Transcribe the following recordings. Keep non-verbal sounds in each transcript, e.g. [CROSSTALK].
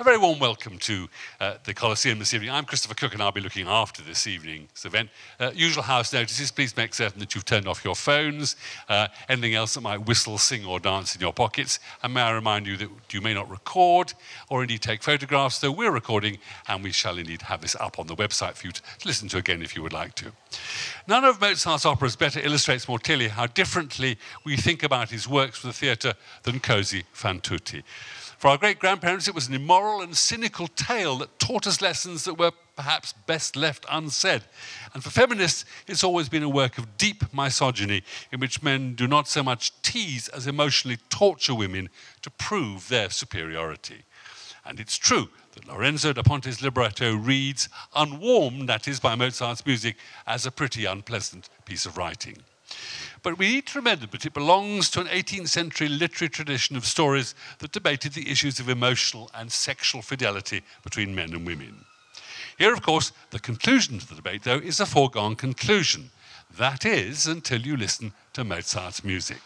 A very warm welcome to uh, the Coliseum this evening. I'm Christopher Cook and I'll be looking after this evening's event. Uh, usual house notices, please make certain that you've turned off your phones, uh, anything else that might whistle, sing or dance in your pockets. And may I remind you that you may not record or indeed take photographs, though we're recording and we shall indeed have this up on the website for you to listen to again if you would like to. None of Mozart's operas better illustrates more clearly how differently we think about his works for the theatre than Così fan tutte. For our great grandparents, it was an immoral and cynical tale that taught us lessons that were perhaps best left unsaid. And for feminists, it's always been a work of deep misogyny in which men do not so much tease as emotionally torture women to prove their superiority. And it's true that Lorenzo da Ponte's libretto reads, unwarmed, that is, by Mozart's music, as a pretty unpleasant piece of writing. But we need to remember that it belongs to an 18th century literary tradition of stories that debated the issues of emotional and sexual fidelity between men and women. Here, of course, the conclusion to the debate, though, is a foregone conclusion. That is, until you listen to Mozart's music.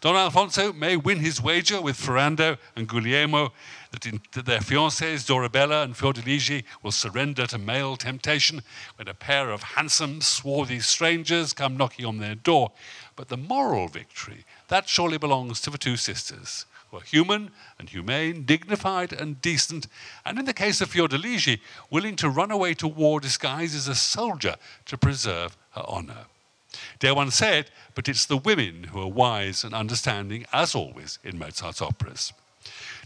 Don Alfonso may win his wager with Ferrando and Guglielmo that, in, that their fiancées, Dorabella and Fiordiligi, will surrender to male temptation when a pair of handsome, swarthy strangers come knocking on their door. But the moral victory, that surely belongs to the two sisters, who are human and humane, dignified and decent, and in the case of Fiordiligi, willing to run away to war disguised as a soldier to preserve her honor. Dare one say it, but it's the women who are wise and understanding, as always, in Mozart's operas.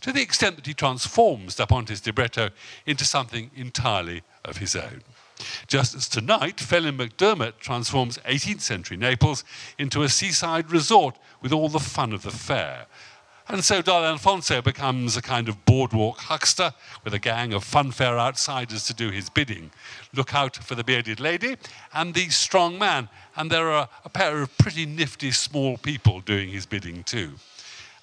To the extent that he transforms Da Ponte's libretto into something entirely of his own. Just as tonight, Phelim McDermott transforms 18th century Naples into a seaside resort with all the fun of the fair. And so Don Alfonso becomes a kind of boardwalk huckster with a gang of funfair outsiders to do his bidding. Look out for the bearded lady and the strong man, and there are a pair of pretty nifty small people doing his bidding too.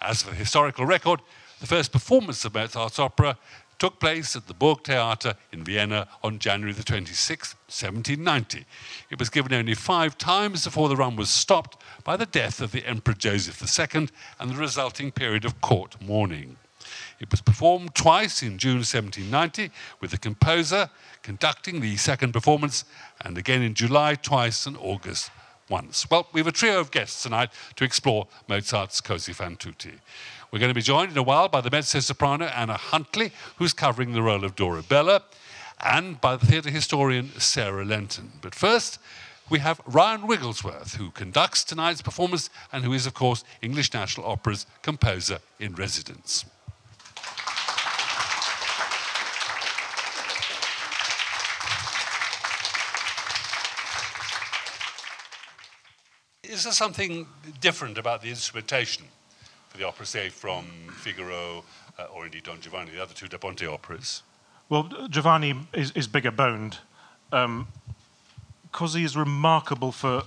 As for the historical record, the first performance of Mozart's opera took place at the Burgtheater in Vienna on January the 26th, 1790. It was given only five times before the run was stopped by the death of the Emperor Joseph II and the resulting period of court mourning. It was performed twice in June 1790 with the composer conducting the second performance and again in July twice and August once. Well, we have a trio of guests tonight to explore Mozart's Così fan tutte. We're going to be joined in a while by the mezzo soprano Anna Huntley, who's covering the role of Dorabella, and by the theatre historian Sarah Lenton. But first, we have Ryan Wigglesworth, who conducts tonight's performance and who is, of course, English National Opera's composer in residence. Is there something different about the instrumentation the opera, say, from Figaro uh, or indeed Don Giovanni, the other two Da Ponte operas? Well, Giovanni is, is bigger boned. Um, Così is remarkable for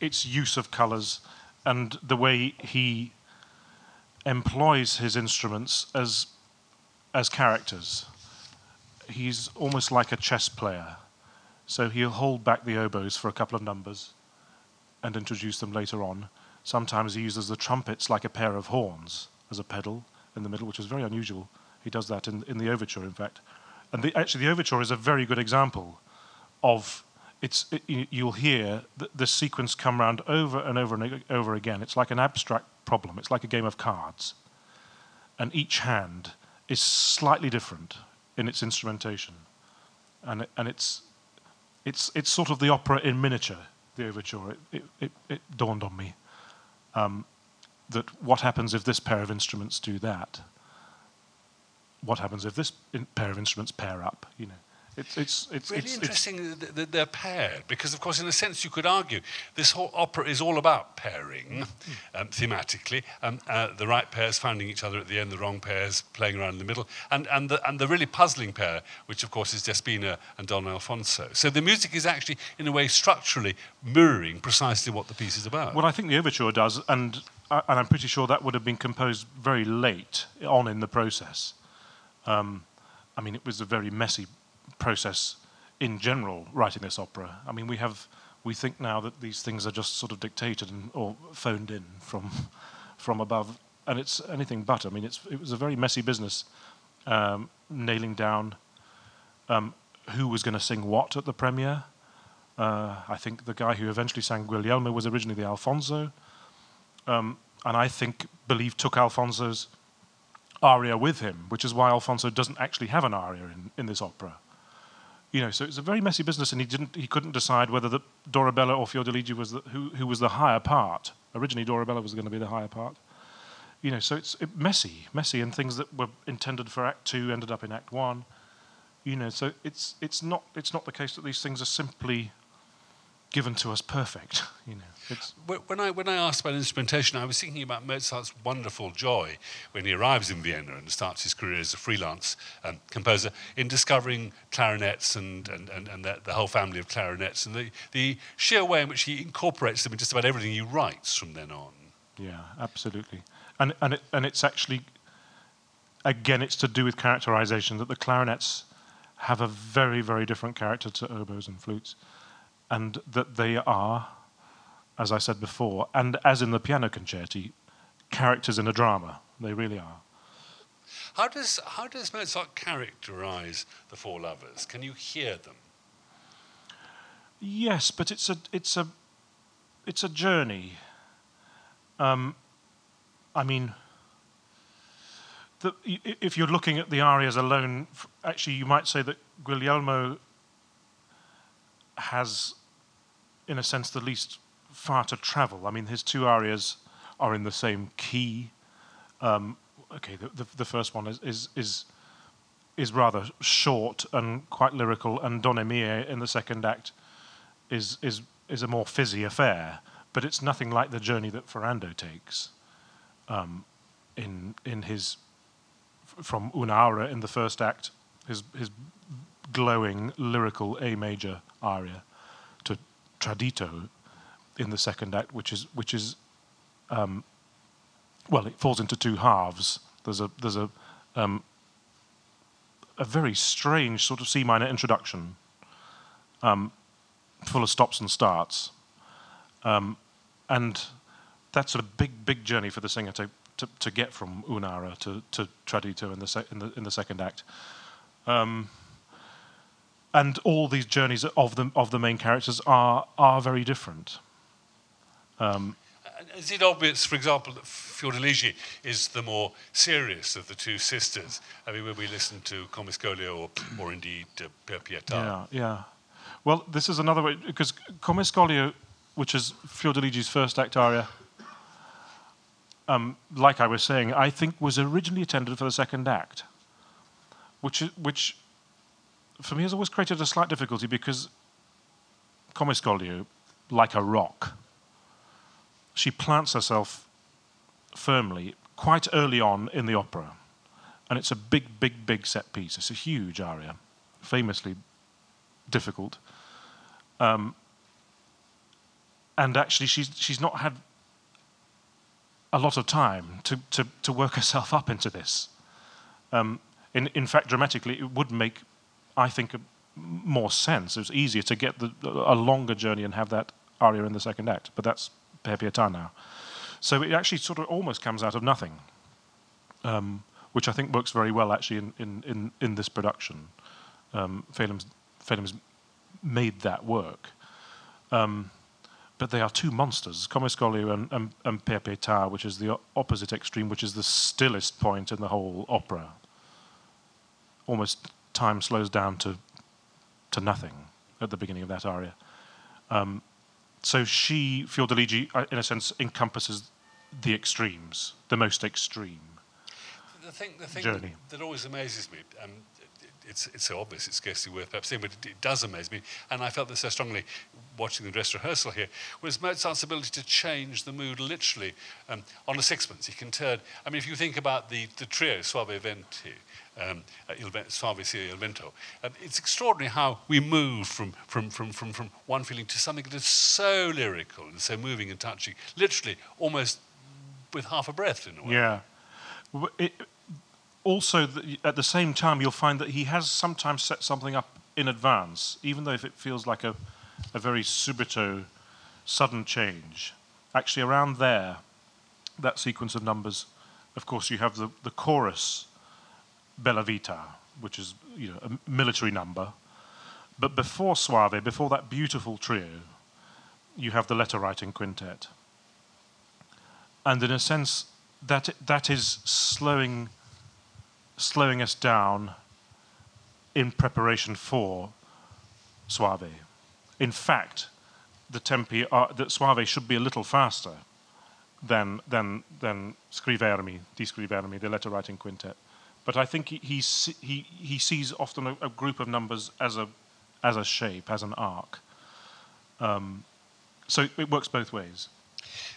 its use of colours and the way he employs his instruments as as characters. He's almost like a chess player. So he'll hold back the oboes for a couple of numbers and introduce them later on. Sometimes he uses the trumpets like a pair of horns as a pedal in the middle, which is very unusual. He does that in, in the overture, in fact. And the, actually, the overture is a very good example of it's. It, you'll hear the, the sequence come round over and over and over again. It's like an abstract problem. It's like a game of cards, and each hand is slightly different in its instrumentation, and it, and it's it's it's sort of the opera in miniature. The overture. It it, it, it dawned on me um, that what happens if this pair of instruments do that? What happens if this pair of instruments pair up? You know, it's it's it's really it's, interesting that they're paired because, of course, in a sense, you could argue this whole opera is all about pairing mm. um, thematically. Um, uh, the right pairs finding each other at the end, the wrong pairs playing around in the middle, and and the and the really puzzling pair, which of course is Despina and Don Alfonso. So the music is actually, in a way, structurally mirroring precisely what the piece is about. Well, I think the overture does, and uh, and I'm pretty sure that would have been composed very late on in the process. Um, I mean, it was a very messy process in general writing this opera. I mean, we have we think now that these things are just sort of dictated and, or phoned in from [LAUGHS] from above, and it's anything but. I mean, it's it was a very messy business, um, nailing down um, who was going to sing what at the premiere. Uh, I think the guy who eventually sang Guglielmo was originally the Alfonso, um, and I think believe took Alfonso's aria with him, which is why Alfonso doesn't actually have an aria in, in this opera. You know, so it's a very messy business, and he didn't he couldn't decide whether the Dorabella or Fiordiligi was the, who who was the higher part. Originally, Dorabella was going to be the higher part. You know, so it's it, messy, messy, and things that were intended for Act Two ended up in Act One. You know, so it's it's not it's not the case that these things are simply given to us perfect. [LAUGHS] You know, it's when I when I asked about instrumentation, I was thinking about Mozart's wonderful joy when he arrives in Vienna and starts his career as a freelance um, composer in discovering clarinets and and, and, and the, the, whole family of clarinets and the, the sheer way in which he incorporates them in just about everything he writes from then on. Yeah, absolutely, and and it, and it's actually again it's to do with characterization that the clarinets have a very very different character to oboes and flutes and that they are, as I said before, and as in the piano concerti, characters in a drama. They really are. How does, how does Mozart characterize the four lovers? Can you hear them? Yes, but it's a, it's a, it's a journey. Um, I mean, the, if you're looking at the arias alone, actually, you might say that Guglielmo has, in a sense, the least far to travel. I mean, his two arias are in the same key. Um, okay, the, the, the, first one is, is, is, is rather short and quite lyrical, and Donne mie in the second act is, is, is a more fizzy affair, but it's nothing like the journey that Ferrando takes um, in, in his, from Un'aura in the first act, his, his glowing lyrical A major aria Tradito in the second act, which is which is um, well, it falls into two halves. There's a there's a um, a very strange sort of C minor introduction, um, full of stops and starts, um, and that's a big big journey for the singer to to, to get from Un'aura to, to Tradito in the, in the in the second act. And all these journeys of the of the main characters are are very different. Um, is it obvious, for example, that Fiordiligi is the more serious of the two sisters? I mean, when we listen to Come Scoglio or, or indeed uh, Pietà. Yeah, yeah. Well, this is another way, because Come Scoglio, which is Fiordiligi's first act aria, um, like I was saying, I think was originally intended for the second act, which, which for me has always created a slight difficulty because Come Scoglio, like a rock, she plants herself firmly quite early on in the opera. And it's a big, big, big set piece. It's a huge aria, famously difficult. Um, and actually, she's, she's not had a lot of time to, to, to work [LAUGHS] herself up into this. Um, in, in fact, dramatically, it would make I think, more sense. It was easier to get the, a longer journey and have that aria in the second act, but that's Per now. So it actually sort of almost comes out of nothing, um, which I think works very well actually in, in, in, in this production. Um, Phelim's, made that work. Um, but they are two monsters, Come Scoglio and, and, and Per which is the opposite extreme, which is the stillest point in the whole opera. Almost time slows down to to nothing at the beginning of that aria. Um, so she, Fiordiligi, uh, in a sense, encompasses the extremes, the most extreme the thing, the thing journey. That, that always amazes me, um, it's, it's so obvious, it's scarcely worth perhaps saying, but it, it, does amaze me. And I felt this so strongly watching the dress rehearsal here, was Mozart's ability to change the mood literally um, on a sixpence. He can turn, I mean, if you think about the, the trio, Soave Venti, um, uh, Soave sia il vento, uh, it's extraordinary how we move from, from, from, from, from one feeling to something that is so lyrical and so moving and touching, literally almost with half a breath in a way. Yeah. It, also, at the same time, you'll find that he has sometimes set something up in advance, even though if it feels like a, a very subito, sudden change. Actually, around there, that sequence of numbers, of course, you have the, the chorus Bella Vita, which is you know a military number. But before Soave, before that beautiful trio, you have the letter writing quintet. And in a sense, that that is slowing slowing us down in preparation for Soave. In fact, the tempi are, that Soave should be a little faster than than than Scrivermi, di Scrivermi, the letter writing quintet. But I think he he he, he sees often a, a, group of numbers as a as a shape, as an arc. Um, so it works both ways.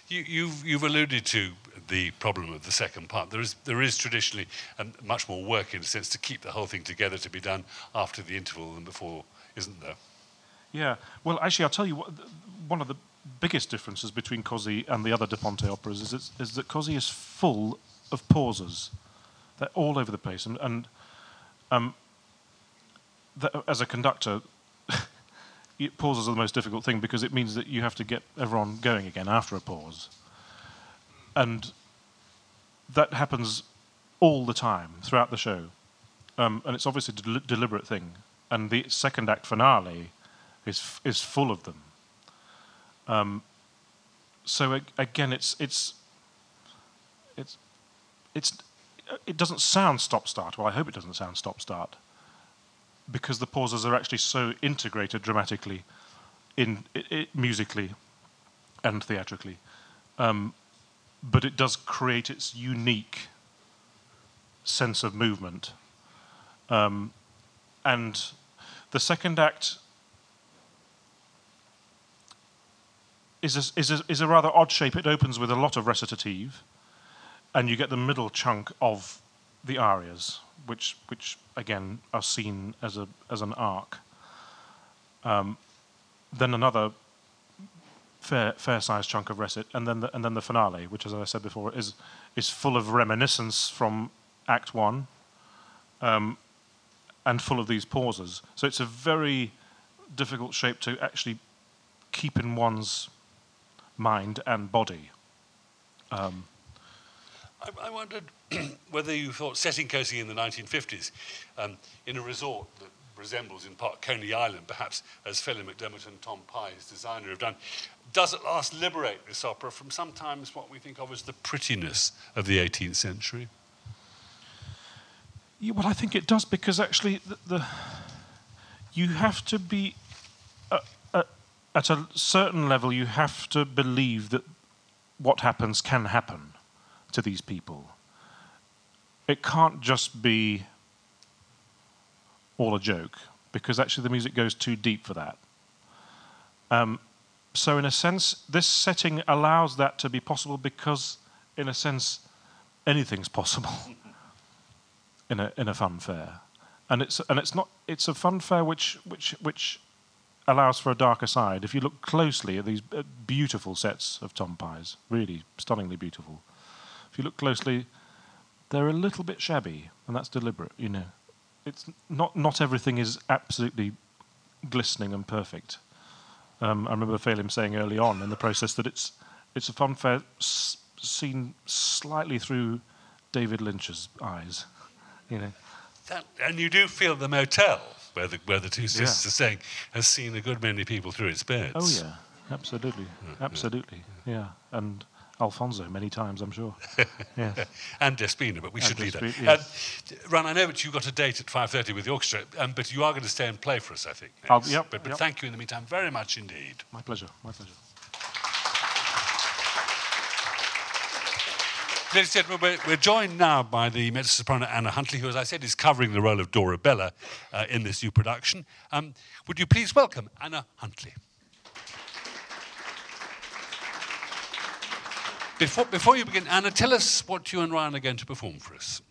You, have you've, you've alluded to the problem of the second part. There is, there is traditionally um, much more work, in a sense, to keep the whole thing together to be done after the interval than before, isn't there? Yeah. Well, actually, I'll tell you what, one of the biggest differences between Così and the other Da Ponte operas is, is that Così is full of pauses. They're all over the place. And, and um, the, as a conductor, pauses are the most difficult thing because it means that you have to get everyone going again after a pause. And that happens all the time throughout the show. Um, and it's obviously a del- deliberate thing. And the second act finale is, is full of them. Um, so again, it's, it's, it's, it's, it doesn't sound stop start. Well, I hope it doesn't sound stop start because the pauses are actually so integrated dramatically, in it, it, musically, and theatrically. Um, but it does create its unique sense of movement. Um, and the second act is a, is, a, is a rather odd shape. It opens with a lot of recitative, and you get the middle chunk of the arias, which, which again are seen as, a, as an arc. Um, then another fair, fair-sized chunk of recit, and then the, and then the finale, which, as I said before, is is full of reminiscence from Act One, um, and full of these pauses. So it's a very difficult shape to actually keep in one's mind and body. Um, I, I, wondered [CLEARS THROAT] whether you thought setting Così in the 1950s um, in a resort that resembles in part Coney Island, perhaps as Phelim McDermott and Tom Pye, his designer, have done, does at last liberate this opera from sometimes what we think of as the prettiness of the 18th century? Yeah, well, I think it does because actually the, the you have to be uh, uh, at a certain level. You have to believe that what happens can happen to these people. It can't just be all a joke because actually the music goes too deep for that. Um, so, in a sense, this setting allows that to be possible because, in a sense, anything's possible [LAUGHS] in a in a fun fair, and it's and it's not it's a fun fair which which which allows for a darker side. If you look closely at these uh, beautiful sets of Tom Pye's, really stunningly beautiful. If you look closely, they're a little bit shabby, and that's deliberate. You know, it's not not everything is absolutely glistening and perfect. Um, I remember Phelim saying early on in the process that it's it's a funfair s- seen slightly through David Lynch's eyes, [LAUGHS] you know. That, and you do feel the motel where the where the two sisters yeah. are staying has seen a good many people through its beds. Oh yeah, absolutely, absolutely, yeah, and Alfonso many times, I'm sure. [LAUGHS] yes. and Despina, but we and should leave that. Yes. Uh, Ryan, I know that you've got a date at 5.30 with the orchestra, um, but you are going to stay and play for us, I think. yep, but, but yep. thank you in the meantime very much indeed. My pleasure, my pleasure. Ladies and gentlemen, we're, joined now by the mezzo-soprano Anna Huntley, who, as I said, is covering the role of Dorabella uh, in this new production. Um, would you please welcome Anna Huntley? Before, before you begin, Anna, tell us what you and Ryan are going to perform for us.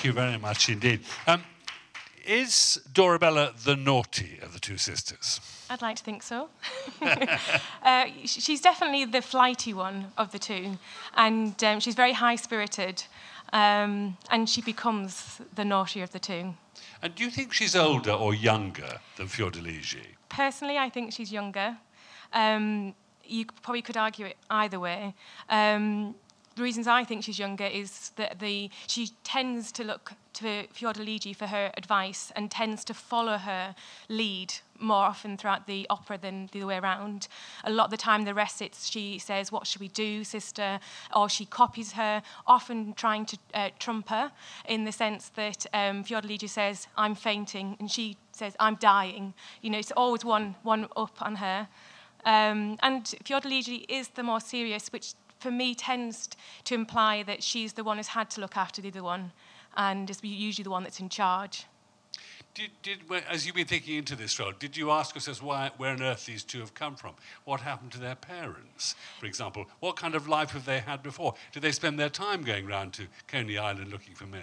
Thank you very much indeed. Um, is Dorabella the naughty of the two sisters? I'd like to think so. [LAUGHS] uh, she's definitely the flighty one of the two, and um, she's very high spirited, um, and she becomes the naughty of the two. And do you think she's older or younger than Fiordiligi? Personally, I think she's younger. Um, you probably could argue it either way. The reasons I think she's younger is that the she tends to look to Fiordiligi for her advice and tends to follow her lead more often throughout the opera than the other way around. A lot of the time, the recits, she says, What should we do, sister? Or she copies her, often trying to uh, trump her in the sense that um, Fiordiligi says, I'm fainting, and she says, I'm dying. You know, it's always one, one up on her. Um, and Fiordiligi is the more serious, which for me tends to imply that she's the one who's had to look after the other one and is usually the one that's in charge. Did, did, as you've been thinking into this role, did you ask yourself why, where on earth these two have come from? What happened to their parents, for example? What kind of life have they had before? Did they spend their time going round to Coney Island looking for men?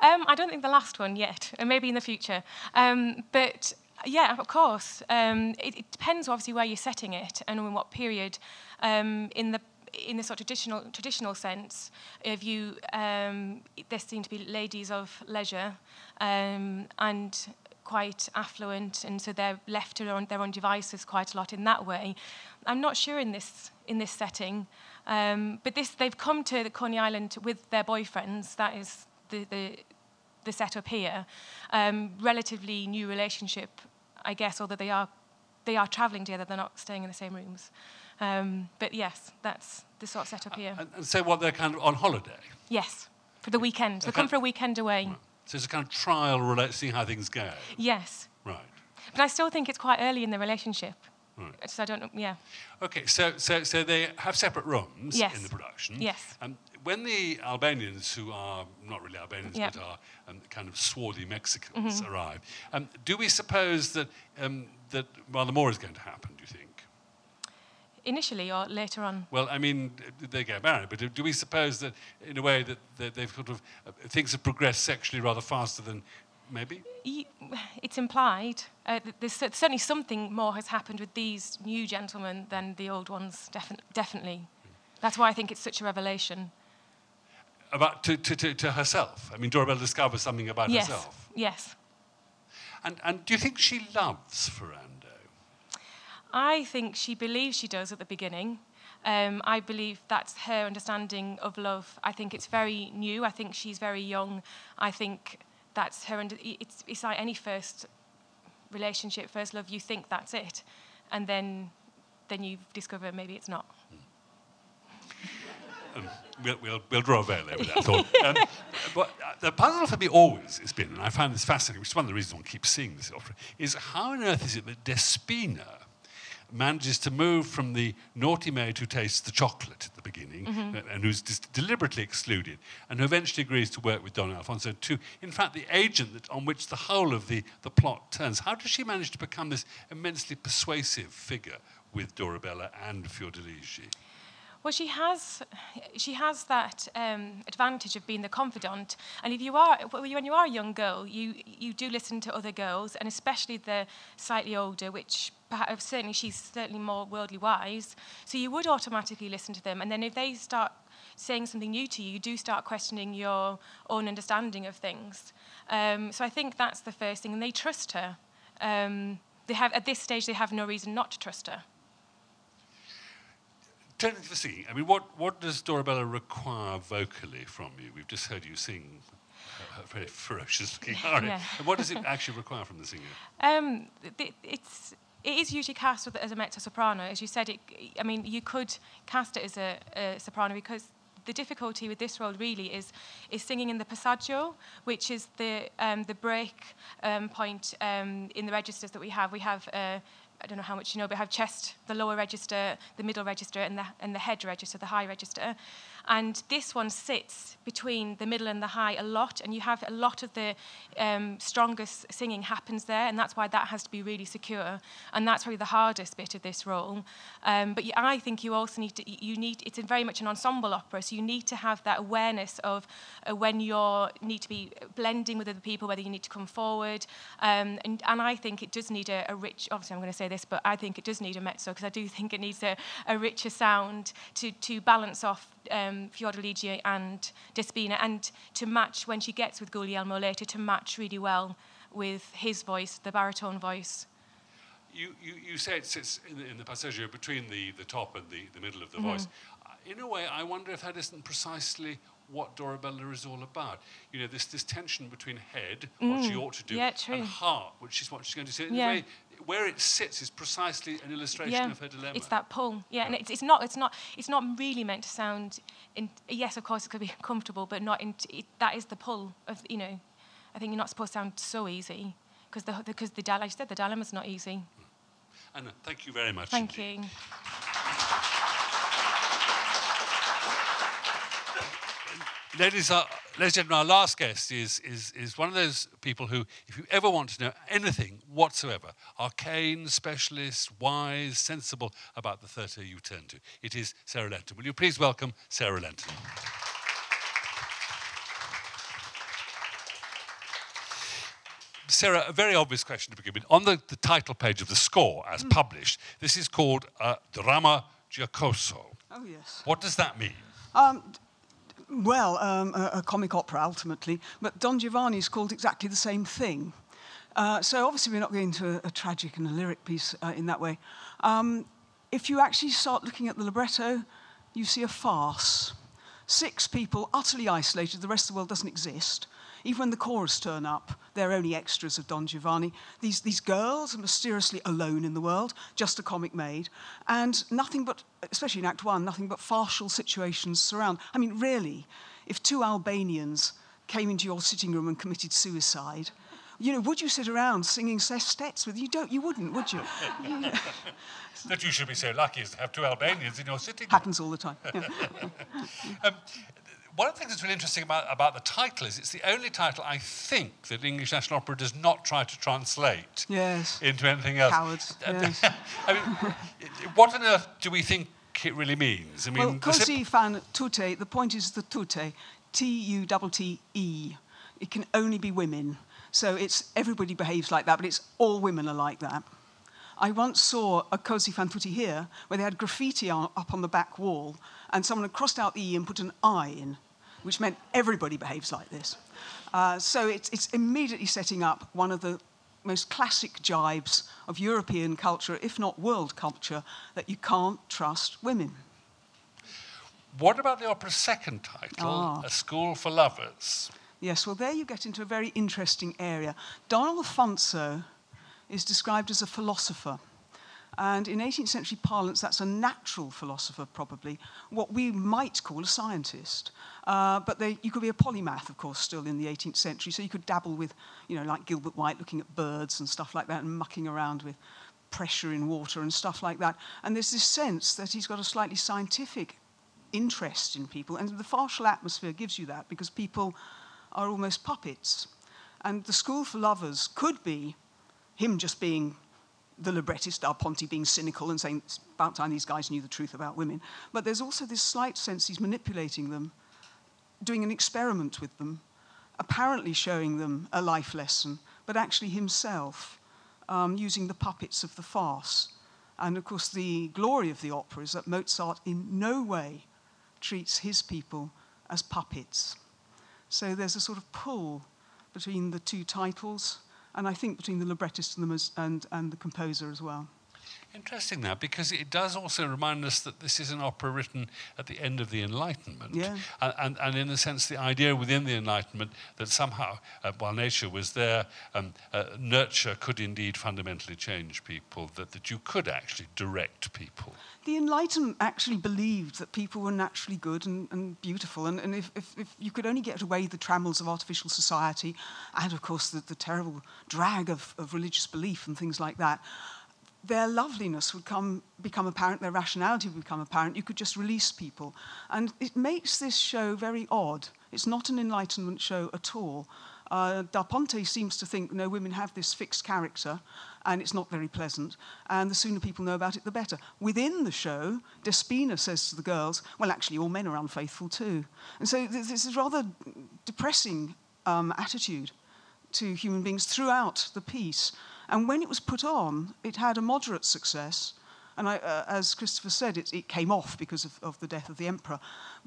Um, I don't think the last one yet, and maybe in the future. Um, but yeah, of course. Um, it, it, depends, obviously, where you're setting it and in what period. Um, in the in the sort of traditional traditional sense, if you um, there seem to be ladies of leisure um, and quite affluent, and so they're left to their own, their own devices quite a lot in that way. I'm not sure in this in this setting, um, but this they've come to the Coney Island with their boyfriends. That is the the, the setup here. Um, relatively new relationship, I guess, although they are they are travelling together. They're not staying in the same rooms. Um, but yes, that's the sort of setup here. And, so, what they're kind of on holiday? Yes, for the weekend. They come for a weekend away. Right. So it's a kind of trial, relate, seeing how things go. Yes. Right. But I still think it's quite early in the relationship. Right. So I don't know. Yeah. Okay. So, so, so they have separate rooms yes. in the production. Yes. Um, when the Albanians, who are not really Albanians yep. but are um, kind of swarthy Mexicans, mm-hmm. arrive, um, do we suppose that um, that rather more is going to happen? Do you think? Initially or later on? Well, I mean, they get married, but do we suppose that, in a way, that, they've sort of uh, things have progressed sexually rather faster than maybe? It's implied. Uh, there's certainly something more has happened with these new gentlemen than the old ones. Defi- definitely, that's why I think it's such a revelation. About to, to, to, to herself. I mean, Dorabella discovers something about yes. herself. Yes. And and do you think she loves Ferrand? I think she believes she does at the beginning. Um, I believe that's her understanding of love. I think it's very new. I think she's very young. I think that's her. Under- it's, it's like any first relationship, first love. You think that's it, and then then you discover maybe it's not. Um, we'll, we'll, we'll, draw a veil over that thought. [LAUGHS] Um, but uh, the puzzle for me always has been, and I find this fascinating, which is one of the reasons one keeps seeing this opera, is how on earth is it that Despina manages to move from the naughty maid who tastes the chocolate at the beginning mm-hmm. and who's deliberately excluded and who eventually agrees to work with Don Alfonso to, in fact, the agent that, on which the whole of the, the plot turns. How does she manage to become this immensely persuasive figure with Dorabella and Fiordiligi? Well, she has, she has that um, advantage of being the confidant. And if you are, when you are a young girl, you, you do listen to other girls, and especially the slightly older, which perhaps, certainly she's certainly more worldly wise. So you would automatically listen to them. And then if they start saying something new to you, you do start questioning your own understanding of things. Um, so I think that's the first thing. And they trust her. Um, they have, at this stage, they have no reason not to trust her turning to the singing, I mean, what, what does Dorabella require vocally from you? We've just heard you sing a very ferocious looking aria. Yeah. And what does it actually require from the singer? Um, it, it's, it is usually cast as a mezzo soprano. As you said, it, I mean, you could cast it as a, a soprano because the difficulty with this role really is is singing in the passaggio, which is the um, the break um, point um, in the registers that we have. We have uh, I don't know how much you know, but have chest, the lower register, the middle register, and the, and the head register, the high register. And this one sits between the middle and the high a lot, and you have a lot of the um, strongest singing happens there, and that's why that has to be really secure. And that's probably the hardest bit of this role. Um, but you, I think you also need to, you need, it's very much an ensemble opera, so you need to have that awareness of uh, when you need to be blending with other people, whether you need to come forward. Um, and, and I think it does need a, a rich, obviously I'm going to say this, but I think it does need a mezzo, because I do think it needs a, a richer sound to, to balance off um, Fiordiligi and Despina, and to match when she gets with Guglielmo later, to match really well with his voice, the baritone voice. You, you, you say it sits in the, in the passaggio between the, the top and the, the middle of the mm-hmm. voice. Uh, in a way, I wonder if that isn't precisely what Dorabella is all about. You know, this, this tension between head, mm. what she mm. ought to do, yeah, and heart, which is what she's going to do. In yeah. Way, where it sits is precisely an illustration yeah. of her dilemma. It's that pull, yeah, and it's, it's not it's not it's not really meant to sound. In, yes, of course, it could be [LAUGHS] comfortable, but not in. It, that is the pull of you know. I think you're not supposed to sound so easy because the because the like I said the dilemma's not easy. Anna, thank you very much. Thank indeed. you. Ladies, uh, ladies and gentlemen, our last guest is, is, is one of those people who, if you ever want to know anything whatsoever, arcane, specialist, wise, sensible about the theatre you turn to, it is Sarah Lenton. Will you please welcome Sarah Lenton? Sarah, a very obvious question to begin with. On the, the title page of the score, as mm. published, this is called uh, Dramma Giocoso. Oh, yes. What does that mean? Um, well, um, a, a, comic opera ultimately, but Don Giovanni is called exactly the same thing. Uh, so obviously we're not going to a, a tragic and a lyric piece uh, in that way. Um, if you actually start looking at the libretto, you see a farce. Six people utterly isolated, the rest of the world doesn't exist. Even when the chorus turn up, they're only extras of Don Giovanni. These, these girls are mysteriously alone in the world, just a comic maid, and nothing but, especially in Act One, nothing but farcical situations surround. I mean, really, if two Albanians came into your sitting room and committed suicide, you know, would you sit around singing sestets with you? Don't, you wouldn't, would you? [LAUGHS] that you should be so lucky as to have two Albanians in your sitting room. Happens all the time. Yeah. [LAUGHS] um, one of the things that's really interesting about, about the title is it's the only title I think that English National Opera does not try to translate yes. into anything else. Cowards. Uh, yes. [LAUGHS] I mean, [LAUGHS] what on earth do we think it really means? I mean, well, così fan tutte, the point is the tutte, T-U-T-T-E. It can only be women. So it's everybody behaves like that, but it's all women are like that. I once saw a Così fan tutti here where they had graffiti on, up on the back wall and someone had crossed out the E and put an I in which meant everybody behaves like this. Uh, so it's, it's immediately setting up one of the most classic jibes of European culture, if not world culture, that you can't trust women. What about the opera's second title, ah. A School for Lovers? Yes, well, there you get into a very interesting area. Don Alfonso is described as a philosopher. And in 18th century parlance, that's a natural philosopher, probably, what we might call a scientist. Uh, but they, you could be a polymath, of course, still in the 18th century. So you could dabble with, you know, like Gilbert White, looking at birds and stuff like that, and mucking around with pressure in water and stuff like that. And there's this sense that he's got a slightly scientific interest in people. And the farcical atmosphere gives you that because people are almost puppets. And the School for Lovers could be him just being the librettist, Da Ponte, being cynical and saying it's about time these guys knew the truth about women. But there's also this slight sense he's manipulating them, doing an experiment with them, apparently showing them a life lesson, but actually himself um, using the puppets of the farce. And of course, the glory of the opera is that Mozart in no way treats his people as puppets. So there's a sort of pull between the two titles and I think between the librettist and the, and, and the composer as well. Interesting that, because it does also remind us that this is an opera written at the end of the Enlightenment. Yeah. And, and, and in a sense, the idea within the Enlightenment that somehow, uh, while nature was there, um, uh, nurture could indeed fundamentally change people, that, that you could actually direct people. The Enlightenment actually believed that people were naturally good and, and beautiful, and, and if, if, if, you could only get away the trammels of artificial society, and of course the, the terrible drag of, of religious belief and things like that, their loveliness would come, become apparent, their rationality would become apparent. You could just release people. And it makes this show very odd. It's not an Enlightenment show at all. Uh, da Ponte seems to think, no, women have this fixed character, and it's not very pleasant, and the sooner people know about it, the better. Within the show, Despina says to the girls, well, actually, all men are unfaithful too. And so this is a rather depressing um, attitude to human beings throughout the piece. And when it was put on, it had a moderate success. And I, uh, as Christopher said, it, it came off because of, of, the death of the emperor.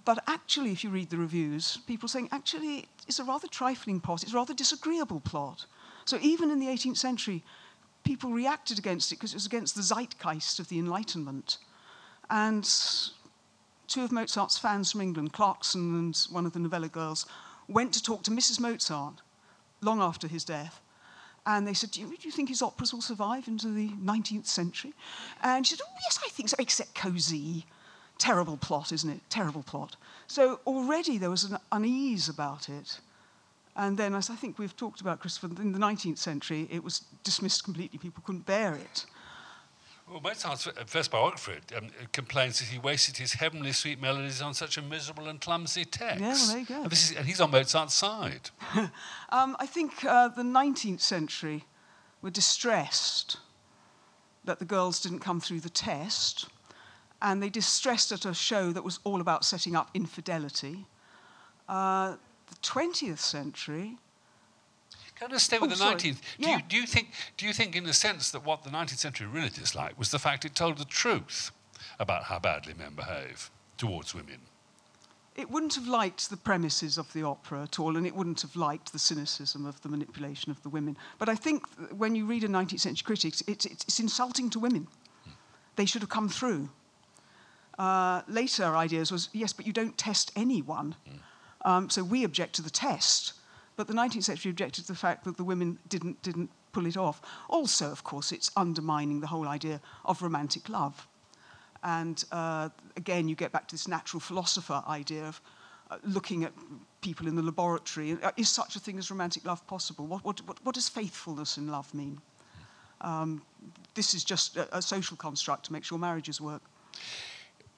But actually, if you read the reviews, people saying, actually, it's a rather trifling plot. It's a rather disagreeable plot. So even in the 18th century, people reacted against it because it was against the zeitgeist of the Enlightenment. And two of Mozart's fans from England, Clarkson and one of the Novello girls, went to talk to Mrs. Mozart long after his death. And they said, do you, do you think his operas will survive into the 19th century? And she said, Oh, yes, I think so, except Così. Terrible plot, isn't it? Terrible plot. So already there was an unease about it. And then, as I think we've talked about, Christopher, in the 19th century, it was dismissed completely. People couldn't bear it. Well, Mozart's first biographer um, complains that he wasted his heavenly sweet melodies on such a miserable and clumsy text. Yeah, well, there you go. And, is, and he's on Mozart's side. [LAUGHS] um, I think uh, the 19th century were distressed that the girls didn't come through the test, and they distressed at a show that was all about setting up infidelity. Uh, the 20th century can I stay with oh, the 19th? Do, yeah. you, do, you think, do you think, in the sense, that what the 19th century really disliked was the fact it told the truth about how badly men behave towards women? It wouldn't have liked the premises of the opera at all, and it wouldn't have liked the cynicism of the manipulation of the women. But I think when you read a 19th century critic, it's, it's insulting to women. Hmm. They should have come through. Uh, later ideas was, yes, but you don't test anyone. Hmm. Um, so we object to the test. But the 19th century objected to the fact that the women didn't, didn't pull it off. Also, of course, it's undermining the whole idea of romantic love. And uh, again, you get back to this natural philosopher idea of uh, looking at people in the laboratory. Is such a thing as romantic love possible? What, what, what, what does faithfulness in love mean? Um, this is just a, a social construct to make sure marriages work.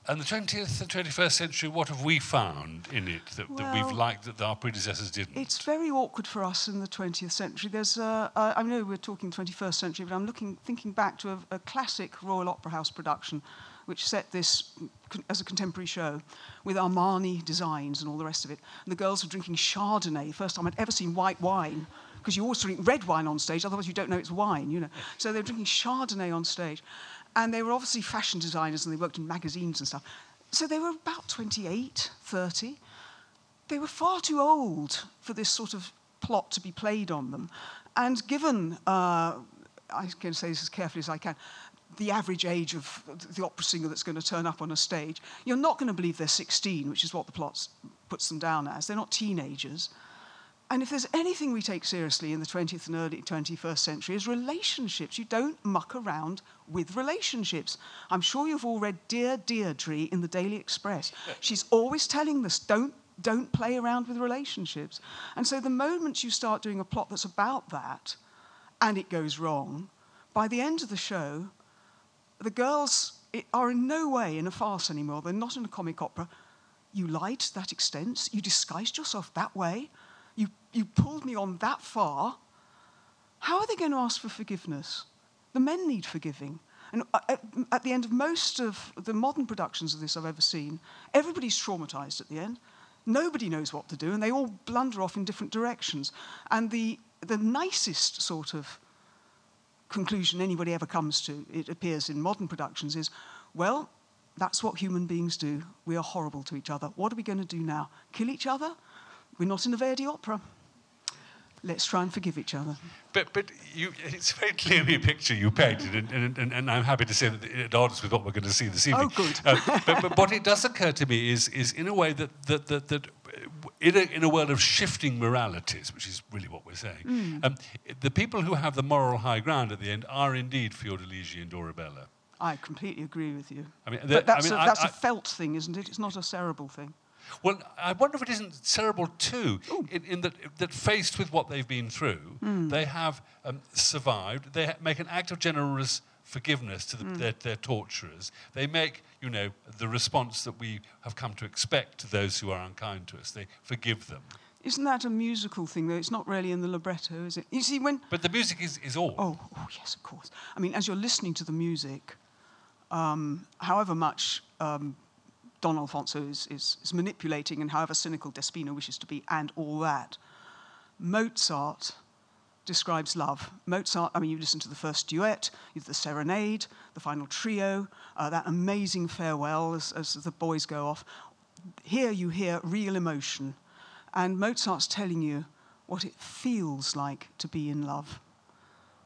And the 20th and 21st century, what have we found in it that, well, that we've liked that our predecessors didn't? It's very awkward for us in the 20th century. There's, uh, I know we're talking 21st century, but I'm looking, thinking back to a, a classic Royal Opera House production which set this as a contemporary show with Armani designs and all the rest of it. And the girls were drinking Chardonnay, first time I'd ever seen white wine, because you always drink red wine on stage, otherwise you don't know it's wine, you know. So they were drinking Chardonnay on stage. And they were obviously fashion designers and they worked in magazines and stuff. So they were about 28, 30. They were far too old for this sort of plot to be played on them. And given, uh, I can say this as carefully as I can, the average age of the opera singer that's going to turn up on a stage, you're not going to believe they're 16, which is what the plot puts them down as. They're not teenagers. And if there's anything we take seriously in the 20th and early 21st century is relationships. You don't muck around with relationships. I'm sure you've all read Dear Deirdre in the Daily Express. She's always telling us, don't, don't play around with relationships. And so the moment you start doing a plot that's about that and it goes wrong, by the end of the show, the girls are in no way in a farce anymore. They're not in a comic opera. You lied to that extent. You disguised yourself that way you, you pulled me on that far. How are they going to ask for forgiveness? The men need forgiving. And uh, at, at, the end of most of the modern productions of this I've ever seen, everybody's traumatized at the end. Nobody knows what to do, and they all blunder off in different directions. And the, the nicest sort of conclusion anybody ever comes to, it appears in modern productions, is well, that's what human beings do. We are horrible to each other. What are we going to do now? Kill each other? We're not in the Verdi opera. Let's try and forgive each other. But, but you, it's a very clearly a picture you painted, and, and, and, and, I'm happy to say that it odds with what we're going to see this evening. Oh, good. uh, but, but what it does occur to me is, is in a way that, that, that, that in, a, in a world of shifting moralities, which is really what we're saying, mm. um, the people who have the moral high ground at the end are indeed Fiordiligi and Dorabella. I completely agree with you. I mean, but that's, I mean, a, that's I, a felt thing, isn't it? It's not a cerebral thing. Well, I wonder if it isn't cerebral too, in, in, that, that faced with what they've been through, mm. they have um, survived, they ha- make an act of generous forgiveness to the, their, their torturers. They make, you know, the response that we have come to expect to those who are unkind to us. They forgive them. Isn't that a musical thing, though? It's not really in the libretto, is it? You see, when. But the music is, is all. Oh, oh yes, of course. I mean, as you're listening to the music, um, however much um, Don Alfonso is, is, is manipulating and however cynical Despina wishes to be, and all that, Mozart describes love. Mozart, I mean, you listen to the first duet, the serenade, the final trio, uh, that amazing farewell as, as the boys go off. Here you hear real emotion. And Mozart's telling you what it feels like to be in love.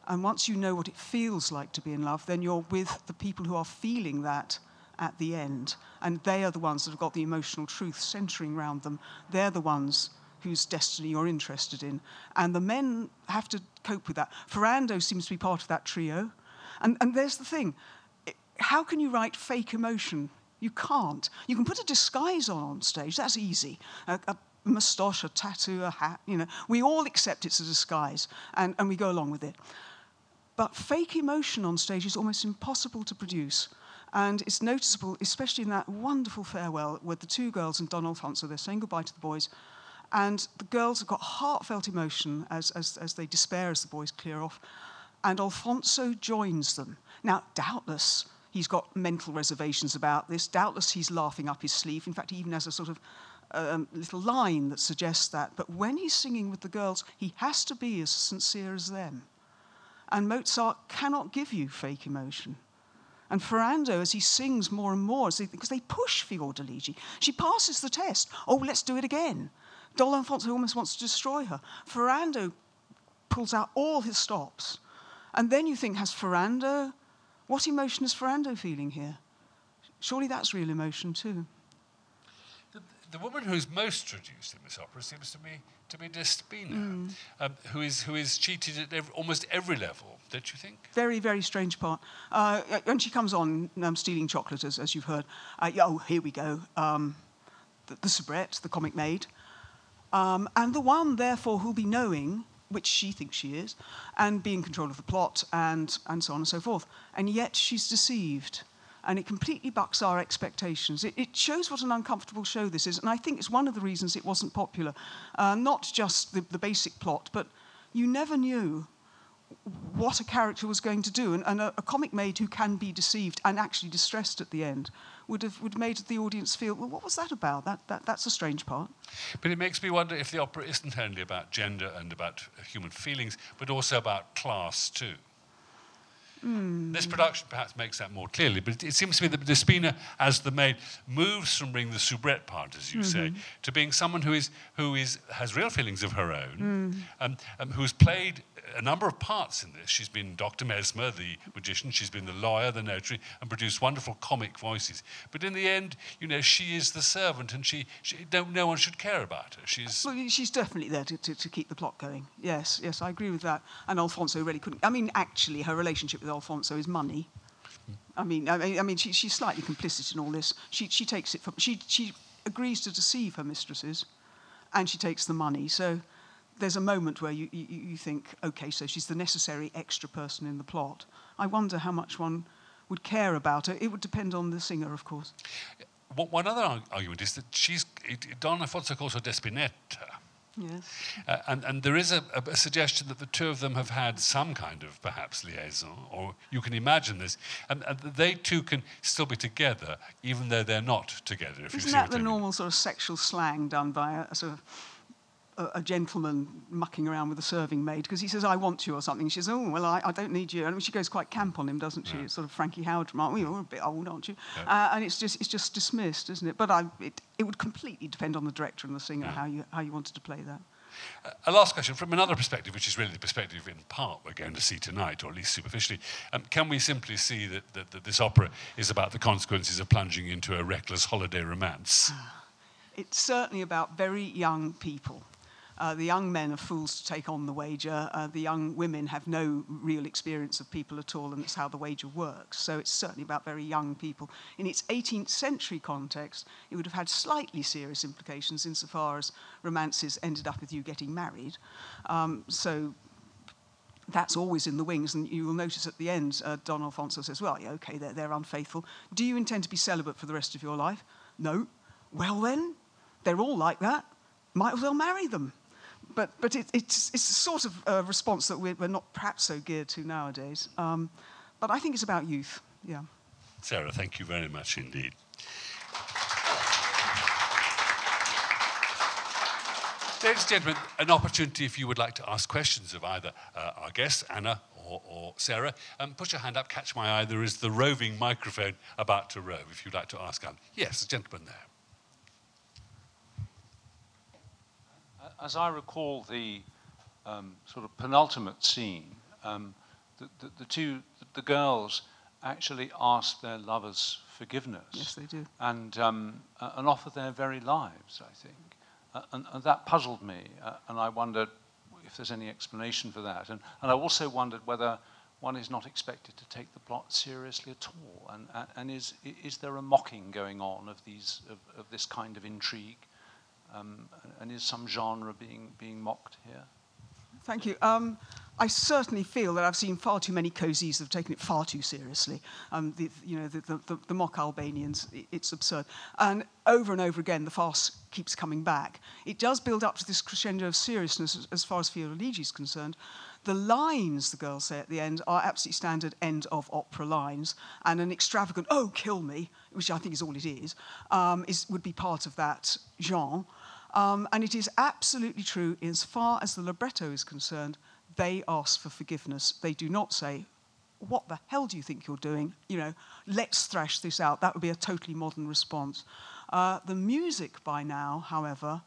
And once you know what it feels like to be in love, then you're with the people who are feeling that at the end. And they are the ones that have got the emotional truth centering around them. They're the ones whose destiny you're interested in. And the men have to cope with that. Ferrando seems to be part of that trio. And, and there's the thing how can you write fake emotion? You can't. You can put a disguise on on stage, that's easy. A, a moustache, a tattoo, a hat, you know. We all accept it's a disguise and, and we go along with it. But fake emotion on stage is almost impossible to produce. And it's noticeable, especially in that wonderful farewell with the two girls and Don Alfonso. They're saying goodbye to the boys. And the girls have got heartfelt emotion as, as, as they despair as the boys clear off. And Alfonso joins them. Now, doubtless, he's got mental reservations about this. Doubtless, he's laughing up his sleeve. In fact, he even has a sort of um, little line that suggests that. But when he's singing with the girls, he has to be as sincere as them. And Mozart cannot give you fake emotion. And Ferrando, as he sings more and more, because they push Fiordiligi, she passes the test. Oh, let's do it again. Don almost wants to destroy her. Ferrando pulls out all his stops. And then you think, has Ferrando, what emotion is Ferrando feeling here? Surely that's real emotion too. The, the woman who's most traduced in this opera seems to me to be Despina, mm. um, who, is, who is cheated at every, almost every level, don't you think? Very, very strange part. Uh, when she comes on um, stealing chocolate, as, as you've heard, uh, oh, here we go. Um, the, the soubrette, the comic maid. Um, and the one, therefore, who'll be knowing, which she thinks she is, and be in control of the plot, and, and so on and so forth. And yet she's deceived. And it completely bucks our expectations. It, it shows what an uncomfortable show this is. And I think it's one of the reasons it wasn't popular. Uh, not just the, the basic plot, but you never knew what a character was going to do. And, and a, a, comic maid who can be deceived and actually distressed at the end would have would made the audience feel, well, what was that about? That, that, that's a strange part. But it makes me wonder if the opera isn't only about gender and about human feelings, but also about class too. Mm. This production perhaps makes that more clearly, but it, it, seems to me that Despina, as the maid, moves from being the soubrette part, as you mm-hmm. say, to being someone who is who is has real feelings of her own, mm. um, um, who's played a number of parts in this. She's been Dr. Mesmer, the magician, she's been the lawyer, the notary, and produced wonderful comic voices. But in the end, you know, she is the servant, and she, she no one should care about her. She's well, she's definitely there to, to, to, keep the plot going. Yes, yes, I agree with that. And Alfonso really couldn't. I mean, actually, her relationship with Alfonso is money. I mean, I mean, I mean she, she's slightly complicit in all this. She, she takes it from, she, she agrees to deceive her mistresses, and she takes the money. So there's a moment where you, you, you think, okay, so she's the necessary extra person in the plot. I wonder how much one would care about her. It would depend on the singer, of course. One other argument is that she's, Don Alfonso calls her Despinetta. Yes. Uh, and, and there is a, a, suggestion that the two of them have had some kind of perhaps liaison, or you can imagine this, and, and they two can still be together, even though they're not together. If Isn't that the normal sort of sexual slang done by a, a sort of a, a, gentleman mucking around with a serving maid because he says, I want you or something. She says, Oh, well, I, I don't need you. And she goes quite camp on him, doesn't she? Yeah. It's sort of Frankie Howerd remark, well, you're a bit old, aren't you? Yeah. Uh, and it's just, it's just dismissed, isn't it? But I, it, it would completely depend on the director and the singer yeah. how, you, how you wanted to play that. Uh, a last question from another perspective, which is really the perspective in part we're going to see tonight, or at least superficially. Um, can we simply see that, that, that, this opera is about the consequences of plunging into a reckless holiday romance? It's certainly about very young people. Uh, the young men are fools to take on the wager. Uh, the young women have no real experience of people at all, and it's how the wager works. So it's certainly about very young people. In its 18th century context, it would have had slightly serious implications insofar as romances ended up with you getting married. Um, so that's always in the wings, and you will notice at the end, uh, Don Alfonso says, Well, yeah, okay, they're, they're unfaithful. Do you intend to be celibate for the rest of your life? No. Well, then, they're all like that. Might as well marry them. But, but it, it's, it's a sort of uh, response that we're, we're not perhaps so geared to nowadays. Um, but I think it's about youth, yeah. Sarah, thank you very much indeed. Ladies and gentlemen, an opportunity if you would like to ask questions of either uh, our guests, Anna or, or Sarah. Um, put your hand up, catch my eye. There is the roving microphone about to rove if you'd like to ask Anna. Yes, the gentleman there. As I recall the um, sort of penultimate scene, um, the, the, the, two, the girls actually ask their lovers forgiveness. Yes, they do. And, um, and offer their very lives, I think. Uh, and, and, that puzzled me, uh, and I wondered if there's any explanation for that. And, and I also wondered whether one is not expected to take the plot seriously at all. And, and is, is there a mocking going on of, these, of, of this kind of intrigue? Um, and is some genre being, being mocked here? Thank you. Um, I certainly feel that I've seen far too many Cosìs that have taken it far too seriously. Um, the, you know, the, the, the, mock Albanians, it's absurd. And over and over again, the farce keeps coming back. It does build up to this crescendo of seriousness as, far as Fiordiligi is concerned. The lines the girls say at the end are absolutely standard end of opera lines, and an extravagant "Oh, kill me," which I think is all it is, um, is would be part of that genre. Um, and it is absolutely true as far as the libretto is concerned they ask for forgiveness. They do not say, What the hell do you think you're doing? You know, let's thrash this out. That would be a totally modern response. Uh, the music by now, however,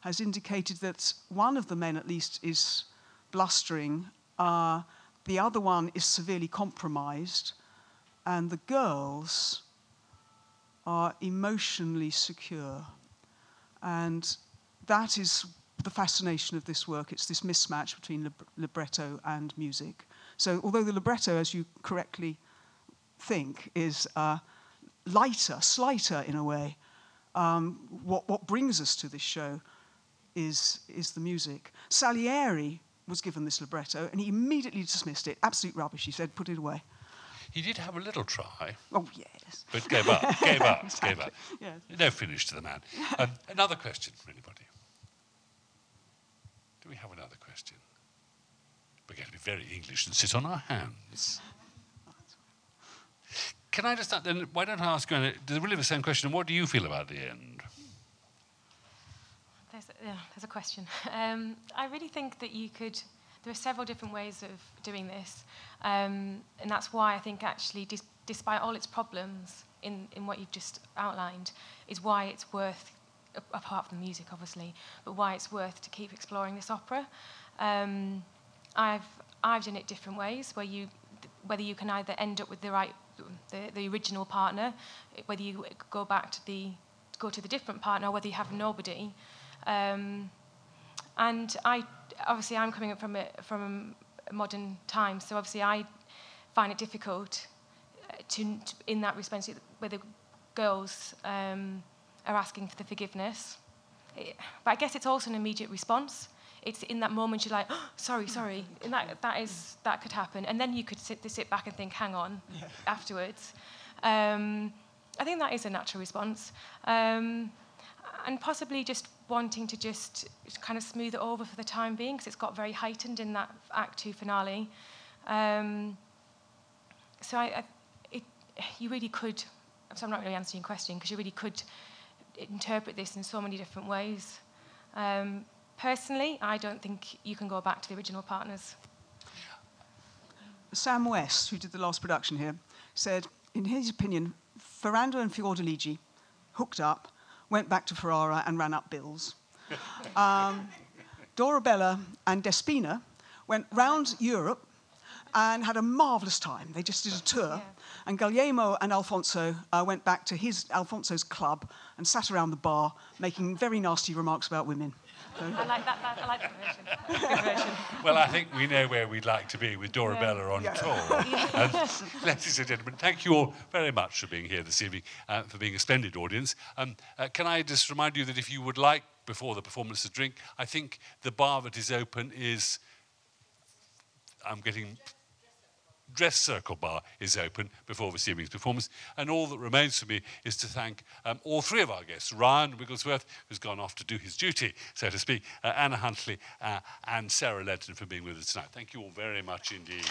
has indicated that one of the men at least is blustering, uh, the other one is severely compromised, and the girls are emotionally secure. And that is the fascination of this work. It's this mismatch between lib- libretto and music. So, although the libretto, as you correctly think, is uh, lighter, slighter in a way, um, what, what brings us to this show is, is the music. Salieri was given this libretto and he immediately dismissed it. Absolute rubbish, he said, put it away. He did have a little try. Oh, yes. But gave up, gave up, exactly. [LAUGHS] gave up. Yes. No finish to the man. Um, another question from anybody? Do we have another question? We're going to be very English and sit on our hands. Can I just start then? Why don't I ask you, does it really the same question? What do you feel about the end? There's a, yeah, there's a question. [LAUGHS] Um, I really think that you could, there are several different ways of doing this. Um, and that's why I think actually, dis- despite all its problems in, in what you've just outlined, is why it's worth apart from the music, obviously, but why it's worth to keep exploring this opera. Um, I've I've done it different ways, where you whether you can either end up with the right the, the original partner, whether you go back to the go to the different partner, or whether you have nobody. Um, and I obviously I'm coming up from a, from a modern time, so obviously I find it difficult uh, to, to in that respect where the girls. Um, are asking for the forgiveness. It, but I guess it's also an immediate response. It's in that moment you're like, oh, sorry, sorry, and that, that, is, that could happen. And then you could sit, sit back and think, hang on, yeah. afterwards. Um, I think that is a natural response. Um, and possibly just wanting to just kind of smooth it over for the time being, because it's got very heightened in that Act Two finale. Um, so I, I, it, you really could, so I'm not really answering your question, because you really could interpret this in so many different ways. Um, personally, I don't think you can go back to the original partners. Sam West, who did the last production here, said, in his opinion, Ferrando and Fiordiligi hooked up, went back to Ferrara and ran up bills. um, Dorabella and Despina went round Europe and had a marvelous time. They just did a tour. Yeah. And Guglielmo and Alfonso uh, went back to his Alfonso's club and sat around the bar making very nasty remarks about women. So. I like that. I like that version. version. Well, I think we know where we'd like to be with Dorabella yeah. on yeah. tour. [LAUGHS] and, ladies and gentlemen, thank you all very much for being here this evening, uh, for being a splendid audience. Um, uh, can I just remind you that if you would like, before the performance, to drink, I think the bar that is open is I'm getting dress circle bar is open before this evening's performance. And all that remains for me is to thank um, all three of our guests Ryan Wigglesworth, who's gone off to do his duty, so to speak, uh, Anna Huntley, uh, and Sarah Lenton for being with us tonight. Thank you all very much indeed.